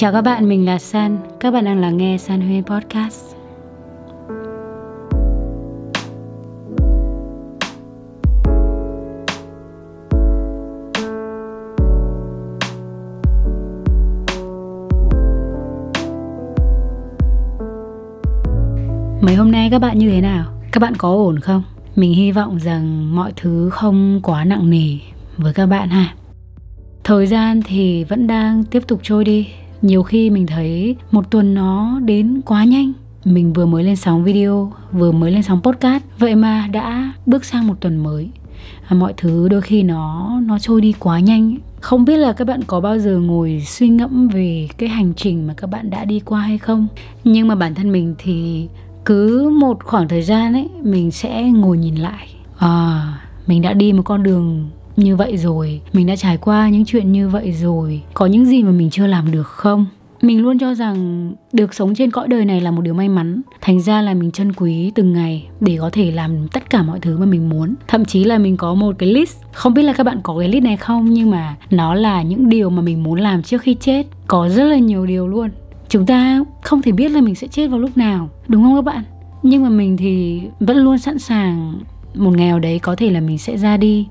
Chào các bạn, mình là San. Các bạn đang lắng nghe San Huy Podcast. Mấy hôm nay các bạn như thế nào? Các bạn có ổn không? Mình hy vọng rằng mọi thứ không quá nặng nề với các bạn ha. Thời gian thì vẫn đang tiếp tục trôi đi nhiều khi mình thấy một tuần nó đến quá nhanh. Mình vừa mới lên sóng video vừa mới lên sóng podcast. Vậy mà đã bước sang một tuần mới. À, mọi thứ đôi khi nó nó trôi đi quá nhanh. Không biết là các bạn có bao giờ ngồi suy ngẫm về cái hành trình mà các bạn đã đi qua hay không? Nhưng mà bản thân mình thì cứ một khoảng thời gian ấy mình sẽ ngồi nhìn lại. À mình đã đi một con đường như vậy rồi. Mình đã trải qua những chuyện như vậy rồi. Có những gì mà mình chưa làm được không? Mình luôn cho rằng được sống trên cõi đời này là một điều may mắn. Thành ra là mình trân quý từng ngày để có thể làm tất cả mọi thứ mà mình muốn. Thậm chí là mình có một cái list. Không biết là các bạn có cái list này không, nhưng mà nó là những điều mà mình muốn làm trước khi chết. Có rất là nhiều điều luôn. Chúng ta không thể biết là mình sẽ chết vào lúc nào, đúng không các bạn? Nhưng mà mình thì vẫn luôn sẵn sàng. Một ngày nào đấy có thể là mình sẽ ra đi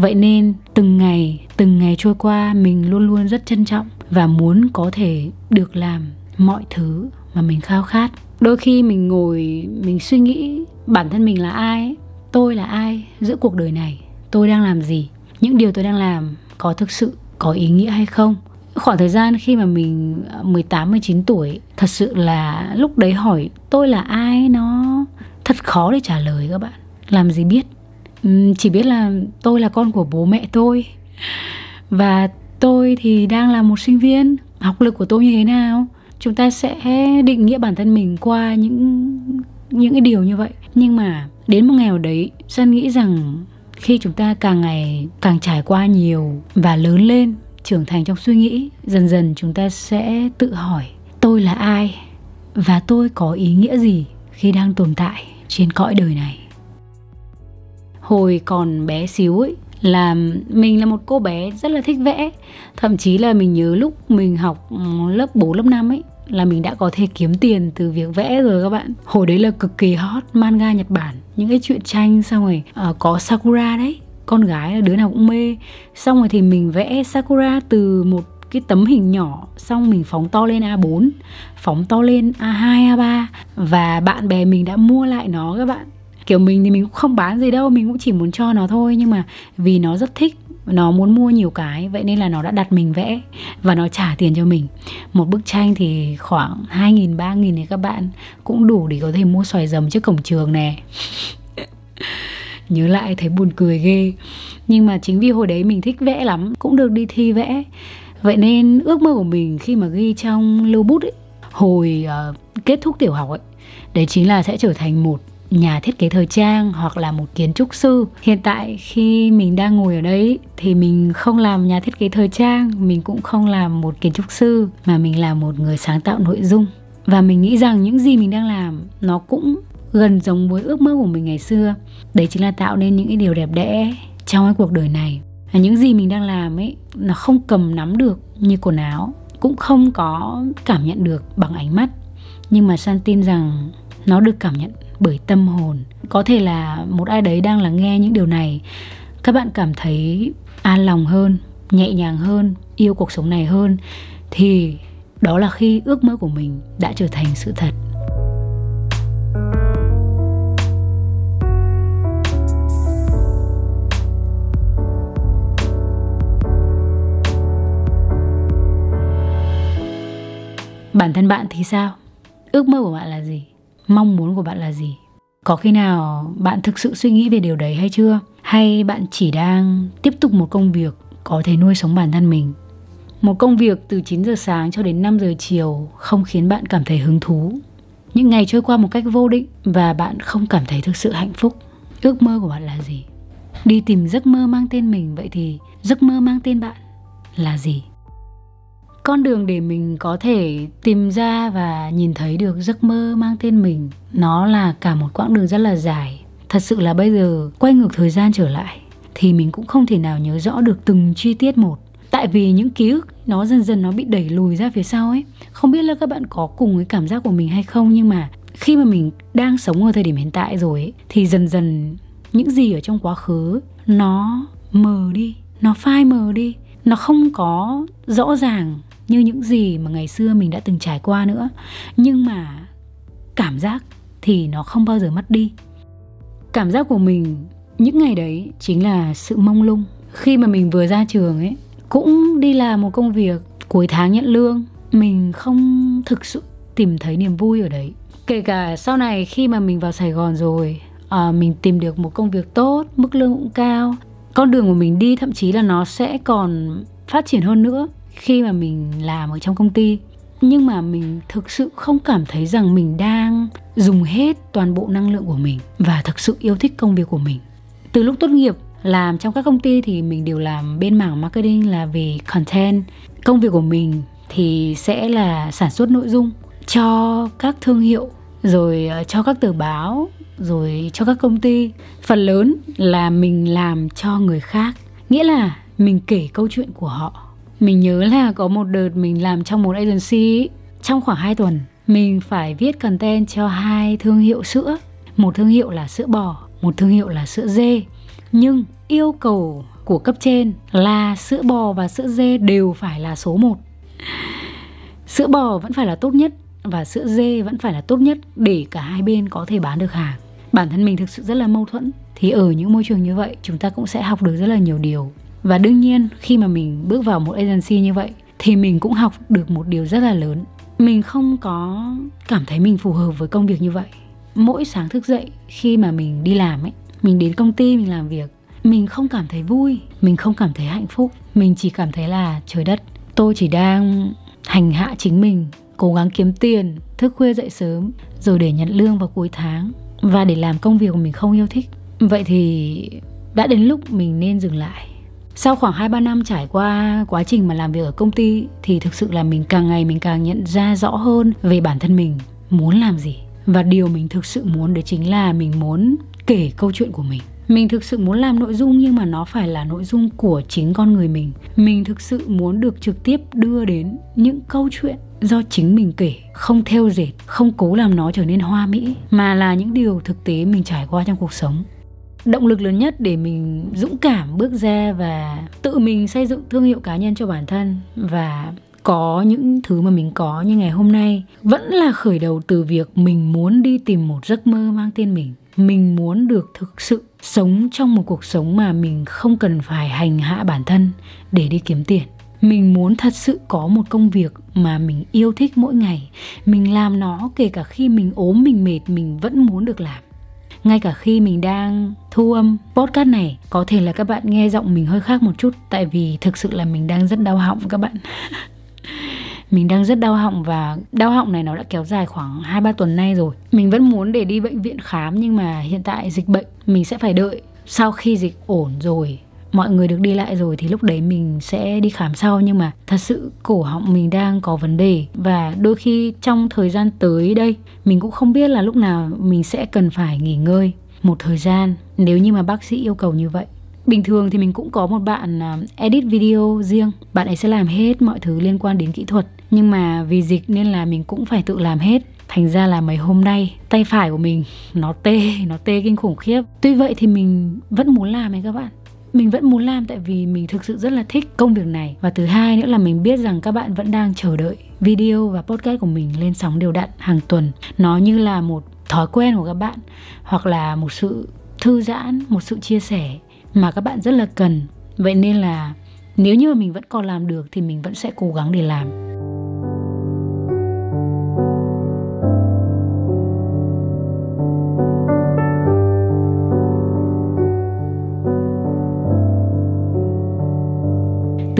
vậy nên từng ngày từng ngày trôi qua mình luôn luôn rất trân trọng và muốn có thể được làm mọi thứ mà mình khao khát. Đôi khi mình ngồi, mình suy nghĩ bản thân mình là ai, tôi là ai giữa cuộc đời này, tôi đang làm gì, những điều tôi đang làm có thực sự có ý nghĩa hay không? Khoảng thời gian khi mà mình à, 18 19 tuổi, thật sự là lúc đấy hỏi tôi là ai, nó thật khó để trả lời các bạn. Làm gì biết? Chỉ biết là tôi là con của bố mẹ tôi. Và tôi thì đang là một sinh viên, học lực của tôi như thế nào? Chúng ta sẽ định nghĩa bản thân mình qua những những cái điều như vậy. Nhưng mà đến một ngày nào đấy san nghĩ rằng khi chúng ta càng ngày càng trải qua nhiều và lớn lên, trưởng thành trong suy nghĩ, dần dần chúng ta sẽ tự hỏi, tôi là ai? Và tôi có ý nghĩa gì khi đang tồn tại trên cõi đời này? Hồi còn bé xíu ấy là mình là một cô bé rất là thích vẽ. Thậm chí là mình nhớ lúc mình học ừ, lớp 4 lớp 5 ấy là mình đã có thể kiếm tiền từ việc vẽ rồi các bạn. Hồi đấy là cực kỳ hot manga nhật bản những cái chuyện tranh xong rồi uh, có sakura đấy con gái là đứa nào cũng mê. Xong rồi thì mình vẽ sakura từ một cái tấm hình nhỏ xong mình phóng to lên A4 phóng to lên A2 A3 và bạn bè mình đã mua lại nó các bạn kiểu mình thì mình cũng không bán gì đâu mình cũng chỉ muốn cho nó thôi. Nhưng mà vì nó rất thích nó muốn mua nhiều cái vậy nên là nó đã đặt mình vẽ và nó trả tiền cho mình. Một bức tranh thì khoảng hai nghìn ba nghìn thì các bạn cũng đủ để có thể mua xoài dầm trước cổng trường nè. Nhớ lại thấy buồn cười ghê. Nhưng mà chính vì hồi đấy mình thích vẽ lắm cũng được đi thi vẽ. Vậy nên ước mơ của mình khi mà ghi trong lưu bút ấy hồi uh, kết thúc tiểu học ấy đấy chính là sẽ trở thành một nhà thiết kế thời trang hoặc là một kiến trúc sư. Hiện tại khi mình đang ngồi ở đây thì mình không làm nhà thiết kế thời trang, mình cũng không làm một kiến trúc sư, mà mình là một người sáng tạo nội dung. Và mình nghĩ rằng những gì mình đang làm, nó cũng gần giống với ước mơ của mình ngày xưa. Đấy chính là tạo nên những cái điều đẹp đẽ trong cái cuộc đời này. Và những gì mình đang làm ấy, nó không cầm nắm được như quần áo, cũng không có cảm nhận được bằng ánh mắt. Nhưng mà san tin rằng nó được cảm nhận bởi tâm hồn. Có thể là một ai đấy đang là nghe những điều này. Các bạn cảm thấy an lòng hơn, nhẹ nhàng hơn, yêu cuộc sống này hơn, thì đó là khi ước mơ của mình đã trở thành sự thật. Bản thân bạn thì sao? Ước mơ của bạn là gì? Mong muốn của bạn là gì? Có khi nào bạn thực sự suy nghĩ về điều đấy hay chưa? Hay bạn chỉ đang tiếp tục một công việc có thể nuôi sống bản thân mình? Một công việc từ 9 giờ sáng cho đến 5 giờ chiều không khiến bạn cảm thấy hứng thú. Những ngày trôi qua một cách vô định và bạn không cảm thấy thực sự hạnh phúc. Ước mơ của bạn là gì? Đi tìm giấc mơ mang tên mình, vậy thì giấc mơ mang tên bạn là gì? Con đường để mình có thể tìm ra và nhìn thấy được giấc mơ mang tên mình nó là cả một quãng đường rất là dài. Thật sự là bây giờ quay ngược thời gian trở lại thì mình cũng không thể nào nhớ rõ được từng chi tiết một. Tại vì những ký ức nó dần dần nó bị đẩy lùi ra phía sau ấy. Không biết là các bạn có cùng cái cảm giác của mình hay không nhưng mà khi mà mình đang sống ở thời điểm hiện tại rồi ấy, thì dần dần những gì ở trong quá khứ nó mờ đi nó phai mờ đi. Nó không có rõ ràng như những gì mà ngày xưa mình đã từng trải qua nữa. Nhưng mà cảm giác thì nó không bao giờ mất đi. Cảm giác của mình những ngày đấy chính là sự mông lung. Khi mà mình vừa ra trường ấy cũng đi làm một công việc cuối tháng nhận lương mình không thực sự tìm thấy niềm vui ở đấy. Kể cả sau này khi mà mình vào sài gòn rồi à, mình tìm được một công việc tốt mức lương cũng cao con đường của mình đi thậm chí là nó sẽ còn phát triển hơn nữa khi mà mình làm ở trong công ty. Nhưng mà mình thực sự không cảm thấy rằng mình đang dùng hết toàn bộ năng lượng của mình và thực sự yêu thích công việc của mình. Từ lúc tốt nghiệp, làm trong các công ty thì mình đều làm bên mảng marketing là về content. Công việc của mình thì sẽ là sản xuất nội dung cho các thương hiệu, rồi ờ, cho các tờ báo, rồi cho các công ty. Phần lớn là mình làm cho người khác. Nghĩa là mình kể câu chuyện của họ mình nhớ là có một đợt mình làm trong một agency trong khoảng 2 tuần, mình phải viết content cho hai thương hiệu sữa. Một thương hiệu là sữa bò, một thương hiệu là sữa dê. Nhưng yêu cầu của cấp trên là sữa bò và sữa dê đều phải là số 1 sữa bò vẫn phải là tốt nhất và sữa dê vẫn phải là tốt nhất để cả hai bên có thể bán được hàng. Bản thân mình thực sự rất là mâu thuẫn, thì ở những môi trường như vậy, chúng ta cũng sẽ học được rất là nhiều điều và đương nhiên, khi mà mình bước vào một agency như vậy, thì mình cũng học được một điều rất là lớn. Mình không có cảm thấy mình phù hợp với công việc như vậy. Mỗi sáng thức dậy, khi mà mình đi làm ấy, mình đến công ty, mình làm việc, mình không cảm thấy vui, mình không cảm thấy hạnh phúc. Mình chỉ cảm thấy là, trời đất, tôi chỉ đang hành hạ chính mình, cố gắng kiếm tiền, thức khuya dậy sớm, rồi để nhận lương vào cuối tháng, và để làm công việc của mình không yêu thích. Vậy thì đã đến lúc mình nên dừng lại sau khoảng 2-3 năm trải qua quá trình mà làm việc ở công ty thì thực sự là mình càng ngày mình càng nhận ra rõ hơn về bản thân mình muốn làm gì. Và điều mình thực sự muốn đấy chính là mình muốn kể câu chuyện của mình. Mình thực sự muốn làm nội dung nhưng mà nó phải là nội dung của chính con người mình. Mình thực sự muốn được trực tiếp đưa đến những câu chuyện do chính mình kể, không theo dệt, không cố làm nó trở nên hoa mỹ, mà là những điều thực tế mình trải qua trong cuộc sống động lực lớn nhất để mình dũng cảm bước ra và tự mình xây dựng thương hiệu cá nhân cho bản thân và có những thứ mà mình có như ngày hôm nay vẫn là khởi đầu từ việc mình muốn đi tìm một giấc mơ mang tên mình. Mình muốn được thực sự sống trong một cuộc sống mà mình không cần phải hành hạ bản thân để đi kiếm tiền. Mình muốn thật sự có một công việc mà mình yêu thích mỗi ngày. Mình làm nó kể cả khi mình ốm, mình mệt, mình vẫn muốn được làm ngay cả khi mình đang thu âm podcast này, có thể là các bạn nghe giọng mình hơi khác một chút, tại vì thực sự là mình đang rất đau họng các bạn mình đang rất đau họng và đau họng này nó đã kéo dài khoảng 2-3 tuần nay rồi. Mình vẫn muốn để đi bệnh viện khám nhưng mà hiện tại dịch bệnh, mình sẽ phải đợi sau khi dịch ổn rồi mọi người được đi lại rồi thì lúc đấy mình sẽ đi khám sau. Nhưng mà thật sự cổ họng mình đang có vấn đề. Và đôi khi trong thời gian tới đây, mình cũng không biết là lúc nào mình sẽ cần phải nghỉ ngơi một thời gian. Nếu như mà bác sĩ yêu cầu như vậy. Bình thường thì mình cũng có một bạn à, edit video riêng. Bạn ấy sẽ làm hết mọi thứ liên quan đến kỹ thuật. Nhưng mà vì dịch nên là mình cũng phải tự làm hết. Thành ra là mấy hôm nay, tay phải của mình nó tê nó tê kinh khủng khiếp. Tuy vậy thì mình vẫn muốn làm ấy các bạn mình vẫn muốn làm tại vì mình thực sự rất là thích công việc này. Và thứ hai nữa là mình biết rằng các bạn vẫn đang chờ đợi video và podcast của mình lên sóng đều đặn hàng tuần. Nó như là một thói quen của các bạn, hoặc là một sự thư giãn, một sự chia sẻ mà các bạn rất là cần. Vậy nên là nếu như mà mình vẫn còn làm được thì mình vẫn sẽ cố gắng để làm.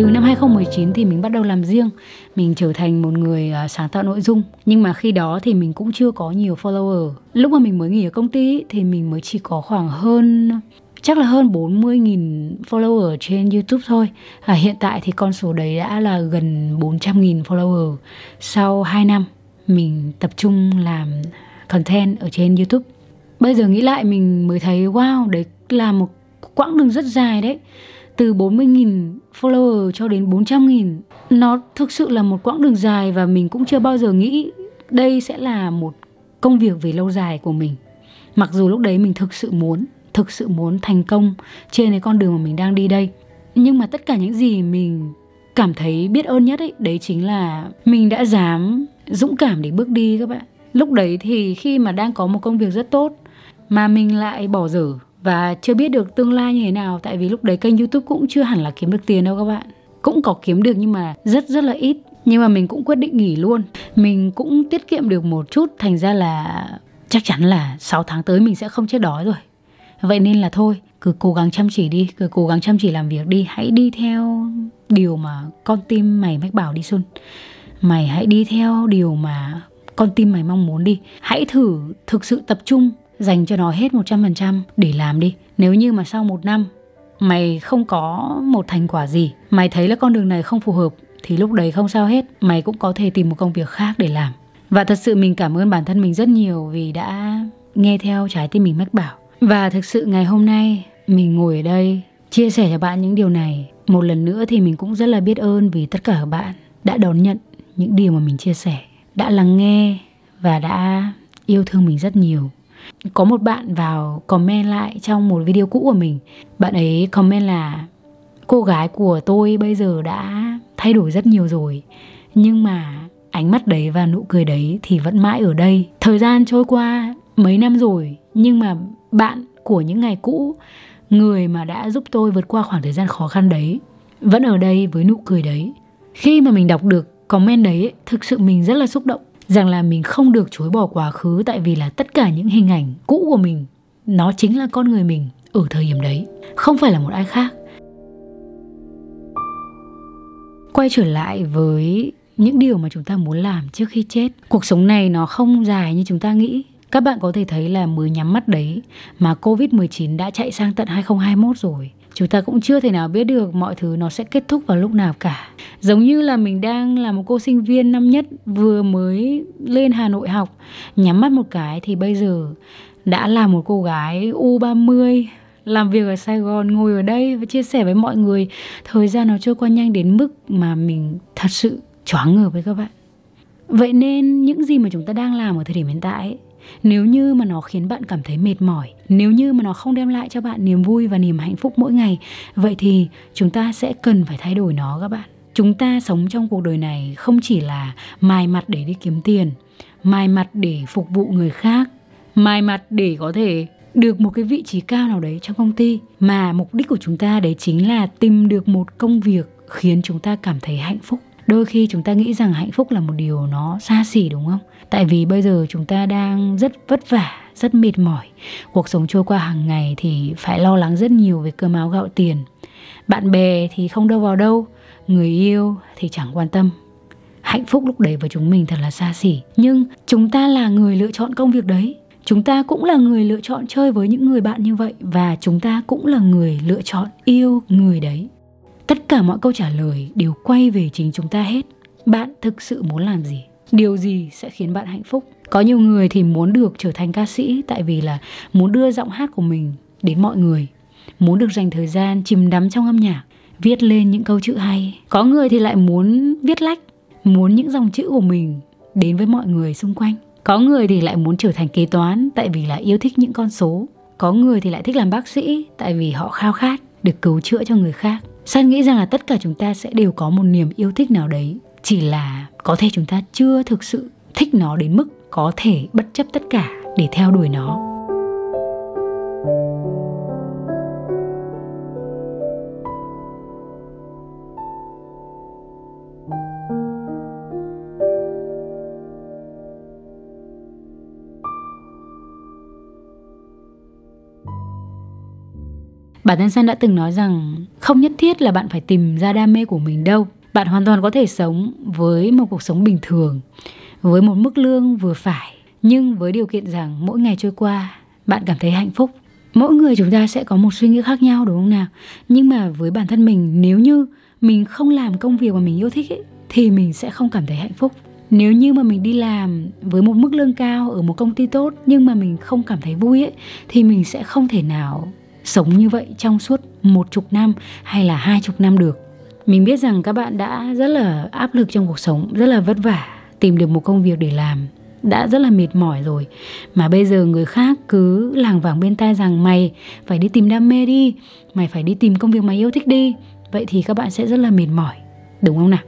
Từ năm 2019 thì mình bắt đầu làm riêng, mình trở thành một người à, sáng tạo nội dung. Nhưng mà khi đó thì mình cũng chưa có nhiều follower. Lúc mà mình mới nghỉ ở công ty thì mình mới chỉ có khoảng hơn chắc là hơn 40.000 follower trên YouTube thôi. À, hiện tại thì con số đấy đã là gần 400.000 follower sau 2 năm mình tập trung làm content ở trên YouTube. Bây giờ nghĩ lại mình mới thấy wow, đấy là một quãng đường rất dài đấy từ 40.000 follower cho đến 400.000 nó thực sự là một quãng đường dài và mình cũng chưa bao giờ nghĩ đây sẽ là một công việc về lâu dài của mình. Mặc dù lúc đấy mình thực sự muốn, thực sự muốn thành công trên cái con đường mà mình đang đi đây. Nhưng mà tất cả những gì mình cảm thấy biết ơn nhất ấy, đấy chính là mình đã dám dũng cảm để bước đi các bạn. Lúc đấy thì khi mà đang có một công việc rất tốt mà mình lại bỏ dở và chưa biết được tương lai như thế nào, tại vì lúc đấy kênh youtube cũng chưa hẳn là kiếm được tiền đâu các bạn. Cũng có kiếm được nhưng mà rất rất là ít. Nhưng mà mình cũng quyết định nghỉ luôn. Mình cũng tiết kiệm được một chút, thành ra là chắc chắn là 6 tháng tới mình sẽ không chết đói rồi. Vậy nên là thôi, cứ cố gắng chăm chỉ đi, cứ cố gắng chăm chỉ làm việc đi. Hãy đi theo điều mà con tim mày mách bảo đi, xuân. Mày hãy đi theo điều mà con tim mày mong muốn đi. Hãy thử thực sự tập trung dành cho nó hết 100% để làm đi. Nếu như mà sau một năm mày không có một thành quả gì, mày thấy là con đường này không phù hợp, thì lúc đấy không sao hết. Mày cũng có thể tìm một công việc khác để làm. Và thật sự mình cảm ơn bản thân mình rất nhiều vì đã nghe theo trái tim mình mách bảo. Và thực sự ngày hôm nay mình ngồi ở đây chia sẻ cho bạn những điều này. Một lần nữa thì mình cũng rất là biết ơn vì tất cả các bạn đã đón nhận những điều mà mình chia sẻ, đã lắng nghe và đã yêu thương mình rất nhiều có một bạn vào comment lại trong một video cũ của mình. Bạn ấy comment là, cô gái của tôi bây giờ đã thay đổi rất nhiều rồi, nhưng mà ánh mắt đấy và nụ cười đấy thì vẫn mãi ở đây. Thời gian trôi qua mấy năm rồi, nhưng mà bạn của những ngày cũ, người mà đã giúp tôi vượt qua khoảng thời gian khó khăn đấy, vẫn ở đây với nụ cười đấy. Khi mà mình đọc được comment đấy, thực sự mình rất là xúc động rằng là mình không được chối bỏ quá khứ tại vì là tất cả những hình ảnh cũ của mình, nó chính là con người mình ở thời điểm đấy, không phải là một ai khác. Quay trở lại với những điều mà chúng ta muốn làm trước khi chết. Cuộc sống này nó không dài như chúng ta nghĩ. Các bạn có thể thấy là mới nhắm mắt đấy mà Covid-19 đã chạy sang tận 2021 rồi. Chúng ta cũng chưa thể nào biết được mọi thứ nó sẽ kết thúc vào lúc nào cả. Giống như là mình đang là một cô sinh viên năm nhất vừa mới lên Hà Nội học, nhắm mắt một cái thì bây giờ đã là một cô gái U30 làm việc ở Sài Gòn ngồi ở đây và chia sẻ với mọi người thời gian nó trôi qua nhanh đến mức mà mình thật sự choáng ngợp với các bạn vậy nên những gì mà chúng ta đang làm ở thời điểm hiện tại ấy, nếu như mà nó khiến bạn cảm thấy mệt mỏi, nếu như mà nó không đem lại cho bạn niềm vui và niềm hạnh phúc mỗi ngày, vậy thì chúng ta sẽ cần phải thay đổi nó các bạn. Chúng ta sống trong cuộc đời này không chỉ là mài mặt để đi kiếm tiền mài mặt để phục vụ người khác mài mặt để có thể được một cái vị trí cao nào đấy trong công ty, mà mục đích của chúng ta đấy chính là tìm được một công việc khiến chúng ta cảm thấy hạnh phúc. Đôi khi chúng ta nghĩ rằng hạnh phúc là một điều nó xa xỉ đúng không? Tại vì bây giờ chúng ta đang rất vất vả, rất mệt mỏi. Cuộc sống trôi qua hàng ngày thì phải lo lắng rất nhiều về cơm áo gạo tiền. Bạn bè thì không đâu vào đâu, người yêu thì chẳng quan tâm. Hạnh phúc lúc đấy với chúng mình thật là xa xỉ. Nhưng chúng ta là người lựa chọn công việc đấy. Chúng ta cũng là người lựa chọn chơi với những người bạn như vậy và chúng ta cũng là người lựa chọn yêu người đấy. Tất cả mọi câu trả lời đều quay về chính chúng ta hết. Bạn thực sự muốn làm gì? Điều gì sẽ khiến bạn hạnh phúc? Có nhiều người thì muốn được trở thành ca sĩ tại vì là muốn đưa giọng hát của mình đến mọi người, muốn được dành thời gian chìm đắm trong âm nhạc, viết lên những câu chữ hay. Có người thì lại muốn viết lách, muốn những dòng chữ của mình đến với mọi người xung quanh. Có người thì lại muốn trở thành kế toán tại vì là yêu thích những con số. Có người thì lại thích làm bác sĩ tại vì họ khao khát được cứu chữa cho người khác. San nghĩ rằng là tất cả chúng ta sẽ đều có một niềm yêu thích nào đấy chỉ là có thể chúng ta chưa thực sự thích nó đến mức có thể bất chấp tất cả để theo đuổi nó Bản thân San đã từng nói rằng không nhất thiết là bạn phải tìm ra đam mê của mình đâu. Bạn hoàn toàn có thể sống với một cuộc sống bình thường, với một mức lương vừa phải, nhưng với điều kiện rằng mỗi ngày trôi qua bạn cảm thấy hạnh phúc. Mỗi người chúng ta sẽ có một suy nghĩ khác nhau đúng không nào? Nhưng mà với bản thân mình nếu như mình không làm công việc mà mình yêu thích ấy, thì mình sẽ không cảm thấy hạnh phúc nếu như mà mình đi làm với một mức lương cao ở một công ty tốt nhưng mà mình không cảm thấy vui ấy thì mình sẽ không thể nào sống như vậy trong suốt một chục năm hay là hai chục năm được mình biết rằng các bạn đã rất là áp lực trong cuộc sống rất là vất vả tìm được một công việc để làm đã rất là mệt mỏi rồi. Mà bây giờ người khác cứ làng vàng bên tai rằng mày phải đi tìm đam mê đi mày phải đi tìm công việc mày yêu thích đi. Vậy thì các bạn sẽ rất là mệt mỏi đúng không nào?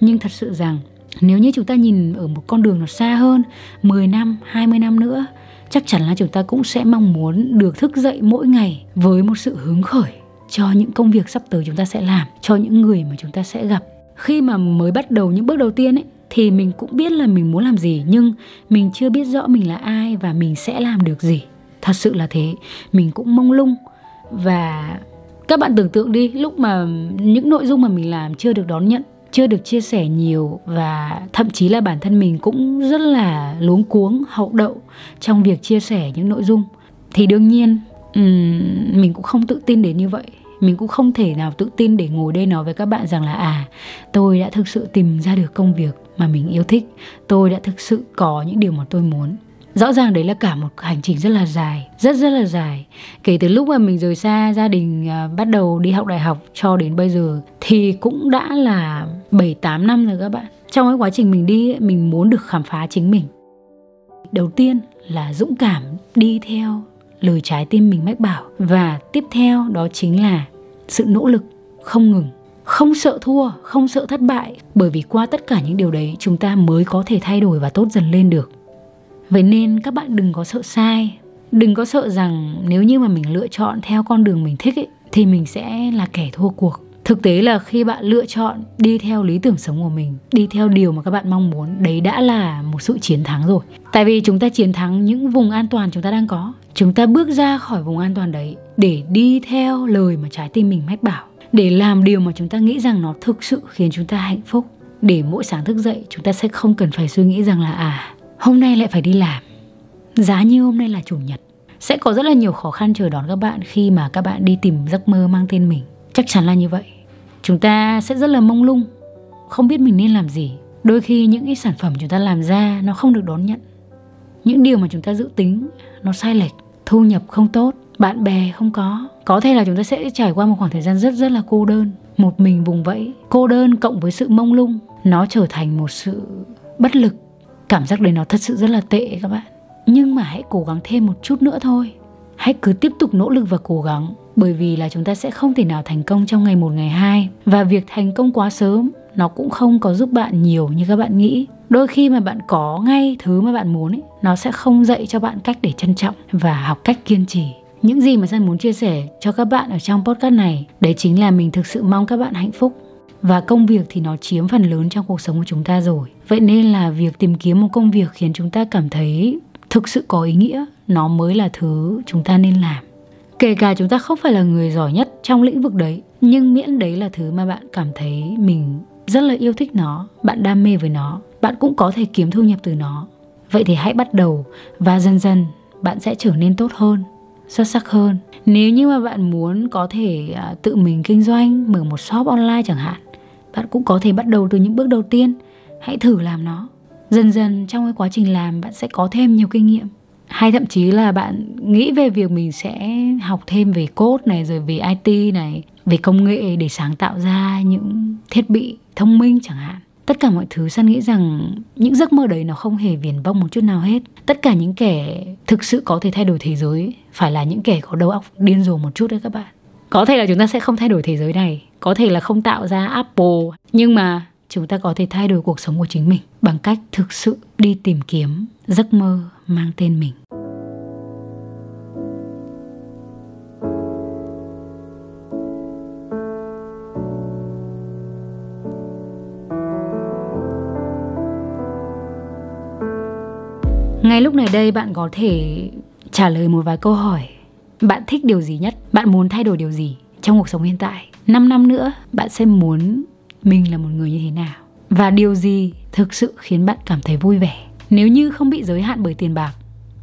Nhưng thật sự rằng nếu như chúng ta nhìn ở một con đường nó xa hơn 10 năm, 20 năm nữa chắc chắn là chúng ta cũng sẽ mong muốn được thức dậy mỗi ngày với một sự hứng khởi cho những công việc sắp tới chúng ta sẽ làm, cho những người mà chúng ta sẽ gặp. Khi mà mới bắt đầu những bước đầu tiên ấy thì mình cũng biết là mình muốn làm gì nhưng mình chưa biết rõ mình là ai và mình sẽ làm được gì. Thật sự là thế, mình cũng mông lung và các bạn tưởng tượng đi lúc mà những nội dung mà mình làm chưa được đón nhận chưa được chia sẻ nhiều và thậm chí là bản thân mình cũng rất là luống cuống hậu đậu trong việc chia sẻ những nội dung thì đương nhiên mình cũng không tự tin đến như vậy mình cũng không thể nào tự tin để ngồi đây nói với các bạn rằng là à tôi đã thực sự tìm ra được công việc mà mình yêu thích. Tôi đã thực sự có những điều mà tôi muốn. Rõ ràng đấy là cả một hành trình rất là dài rất rất là dài. Kể từ lúc mà mình rời xa gia đình à, bắt đầu đi học đại học cho đến bây giờ thì cũng đã là 7 8 năm rồi các bạn. Trong cái quá trình mình đi mình muốn được khám phá chính mình. Đầu tiên là dũng cảm đi theo lời trái tim mình mách bảo và tiếp theo đó chính là sự nỗ lực không ngừng không sợ thua không sợ thất bại. Bởi vì qua tất cả những điều đấy chúng ta mới có thể thay đổi và tốt dần lên được. Vậy nên các bạn đừng có sợ sai. Đừng có sợ rằng nếu như mà mình lựa chọn theo con đường mình thích ấy, thì mình sẽ là kẻ thua cuộc thực tế là khi bạn lựa chọn đi theo lý tưởng sống của mình, đi theo điều mà các bạn mong muốn, đấy đã là một sự chiến thắng rồi. Tại vì chúng ta chiến thắng những vùng an toàn chúng ta đang có. Chúng ta bước ra khỏi vùng an toàn đấy để đi theo lời mà trái tim mình mách bảo. Để làm điều mà chúng ta nghĩ rằng nó thực sự khiến chúng ta hạnh phúc. Để mỗi sáng thức dậy, chúng ta sẽ không cần phải suy nghĩ rằng là à hôm nay lại phải đi làm. Giá như hôm nay là chủ nhật. Sẽ có rất là nhiều khó khăn chờ đón các bạn khi mà các bạn đi tìm giấc mơ mang tên mình. Chắc chắn là như vậy chúng ta sẽ rất là mông lung, không biết mình nên làm gì. Đôi khi những cái sản phẩm chúng ta làm ra nó không được đón nhận. Những điều mà chúng ta dự tính, nó sai lệch, thu nhập không tốt, bạn bè không có. Có thể là chúng ta sẽ trải qua một khoảng thời gian rất rất là cô đơn. Một mình vùng vẫy, cô đơn cộng với sự mông lung, nó trở thành một sự bất lực. Cảm giác đấy nó thật sự rất là tệ các bạn. Nhưng mà hãy cố gắng thêm một chút nữa thôi. Hãy cứ tiếp tục nỗ lực và cố gắng bởi vì là chúng ta sẽ không thể nào thành công trong ngày một ngày hai. Và việc thành công quá sớm nó cũng không có giúp bạn nhiều như các bạn nghĩ. Đôi khi mà bạn có ngay thứ mà bạn muốn ấy, nó sẽ không dạy cho bạn cách để trân trọng và học cách kiên trì. Những gì mà San muốn chia sẻ cho các bạn ở trong podcast này đấy chính là mình thực sự mong các bạn hạnh phúc. Và công việc thì nó chiếm phần lớn trong cuộc sống của chúng ta rồi. Vậy nên là việc tìm kiếm một công việc khiến chúng ta cảm thấy thực sự có ý nghĩa nó mới là thứ chúng ta nên làm kể cả chúng ta không phải là người giỏi nhất trong lĩnh vực đấy, nhưng miễn đấy là thứ mà bạn cảm thấy mình rất là yêu thích nó, bạn đam mê với nó, bạn cũng có thể kiếm thu nhập từ nó. Vậy thì hãy bắt đầu và dần dần bạn sẽ trở nên tốt hơn, xuất sắc hơn. Nếu như mà bạn muốn có thể à, tự mình kinh doanh, mở một shop online chẳng hạn, bạn cũng có thể bắt đầu từ những bước đầu tiên. Hãy thử làm nó. Dần dần trong cái quá trình làm, bạn sẽ có thêm nhiều kinh nghiệm hay thậm chí là bạn nghĩ về việc mình sẽ học thêm về code này, rồi về IT này, về công nghệ để sáng tạo ra những thiết bị thông minh chẳng hạn. Tất cả mọi thứ san nghĩ rằng những giấc mơ đấy nó không hề viền vông một chút nào hết. Tất cả những kẻ thực sự có thể thay đổi thế giới phải là những kẻ có đầu óc điên rồ một chút đấy các bạn. Có thể là chúng ta sẽ không thay đổi thế giới này, có thể là không tạo ra apple, nhưng mà chúng ta có thể thay đổi cuộc sống của chính mình bằng cách thực sự đi tìm kiếm giấc mơ mang tên mình. Ngay lúc này đây bạn có thể trả lời một vài câu hỏi. Bạn thích điều gì nhất? Bạn muốn thay đổi điều gì trong cuộc sống hiện tại? 5 năm nữa, bạn sẽ muốn mình là một người như thế nào? Và điều gì thực sự khiến bạn cảm thấy vui vẻ? Nếu như không bị giới hạn bởi tiền bạc,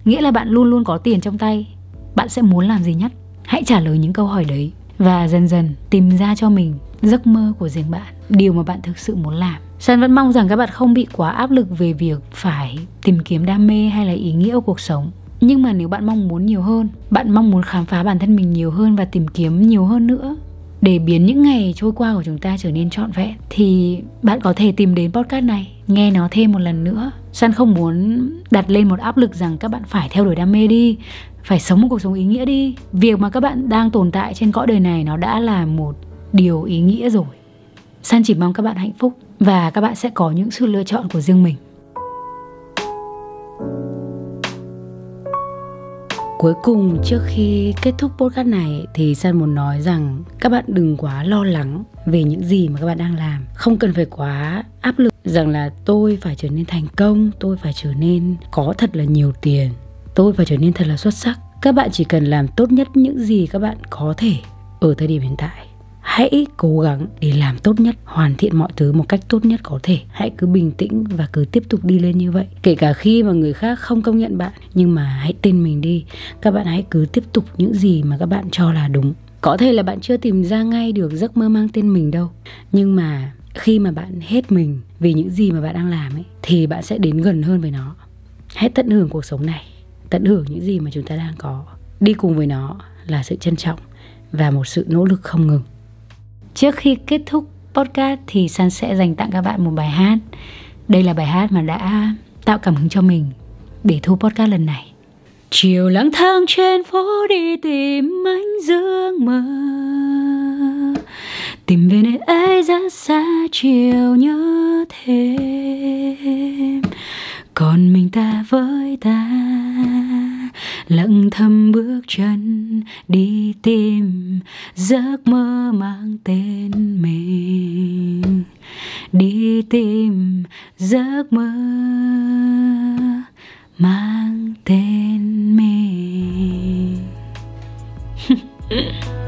nghĩa là bạn luôn luôn có tiền trong tay, bạn sẽ muốn làm gì nhất? Hãy trả lời những câu hỏi đấy và dần dần tìm ra cho mình giấc mơ của riêng bạn, điều mà bạn thực sự muốn làm. San vẫn mong rằng các bạn không bị quá áp lực về việc phải tìm kiếm đam mê hay là ý nghĩa của cuộc sống. Nhưng mà nếu bạn mong muốn nhiều hơn, bạn mong muốn khám phá bản thân mình nhiều hơn và tìm kiếm nhiều hơn nữa để biến những ngày trôi qua của chúng ta trở nên trọn vẹn, thì bạn có thể tìm đến podcast này, nghe nó thêm một lần nữa. San không muốn đặt lên một áp lực rằng các bạn phải theo đuổi đam mê đi, phải sống một cuộc sống ý nghĩa đi. Việc mà các bạn đang tồn tại trên cõi đời này nó đã là một điều ý nghĩa rồi. San chỉ mong các bạn hạnh phúc và các bạn sẽ có những sự lựa chọn của riêng mình. Cuối cùng trước khi kết thúc podcast này thì San muốn nói rằng các bạn đừng quá lo lắng về những gì mà các bạn đang làm. Không cần phải quá áp lực rằng là tôi phải trở nên thành công, tôi phải trở nên có thật là nhiều tiền, tôi phải trở nên thật là xuất sắc. Các bạn chỉ cần làm tốt nhất những gì các bạn có thể ở thời điểm hiện tại hãy cố gắng để làm tốt nhất, hoàn thiện mọi thứ một cách tốt nhất có thể. Hãy cứ bình tĩnh và cứ tiếp tục đi lên như vậy. Kể cả khi mà người khác không công nhận bạn, nhưng mà hãy tin mình đi. Các bạn hãy cứ tiếp tục những gì mà các bạn cho là đúng. Có thể là bạn chưa tìm ra ngay được giấc mơ mang tên mình đâu. Nhưng mà khi mà bạn hết mình vì những gì mà bạn đang làm ấy, thì bạn sẽ đến gần hơn với nó. Hãy tận hưởng cuộc sống này. Tận hưởng những gì mà chúng ta đang có. Đi cùng với nó là sự trân trọng và một sự nỗ lực không ngừng. Trước khi kết thúc podcast thì San sẽ dành tặng các bạn một bài hát. Đây là bài hát mà đã tạo cảm hứng cho mình để thu podcast lần này. Chiều lang thang trên phố đi tìm ánh dương mơ Tìm về nơi ấy rất xa chiều nhớ thêm Còn mình ta với ta lặng thầm bước chân đi tìm giấc mơ mang tên mình đi tìm giấc mơ mang tên mình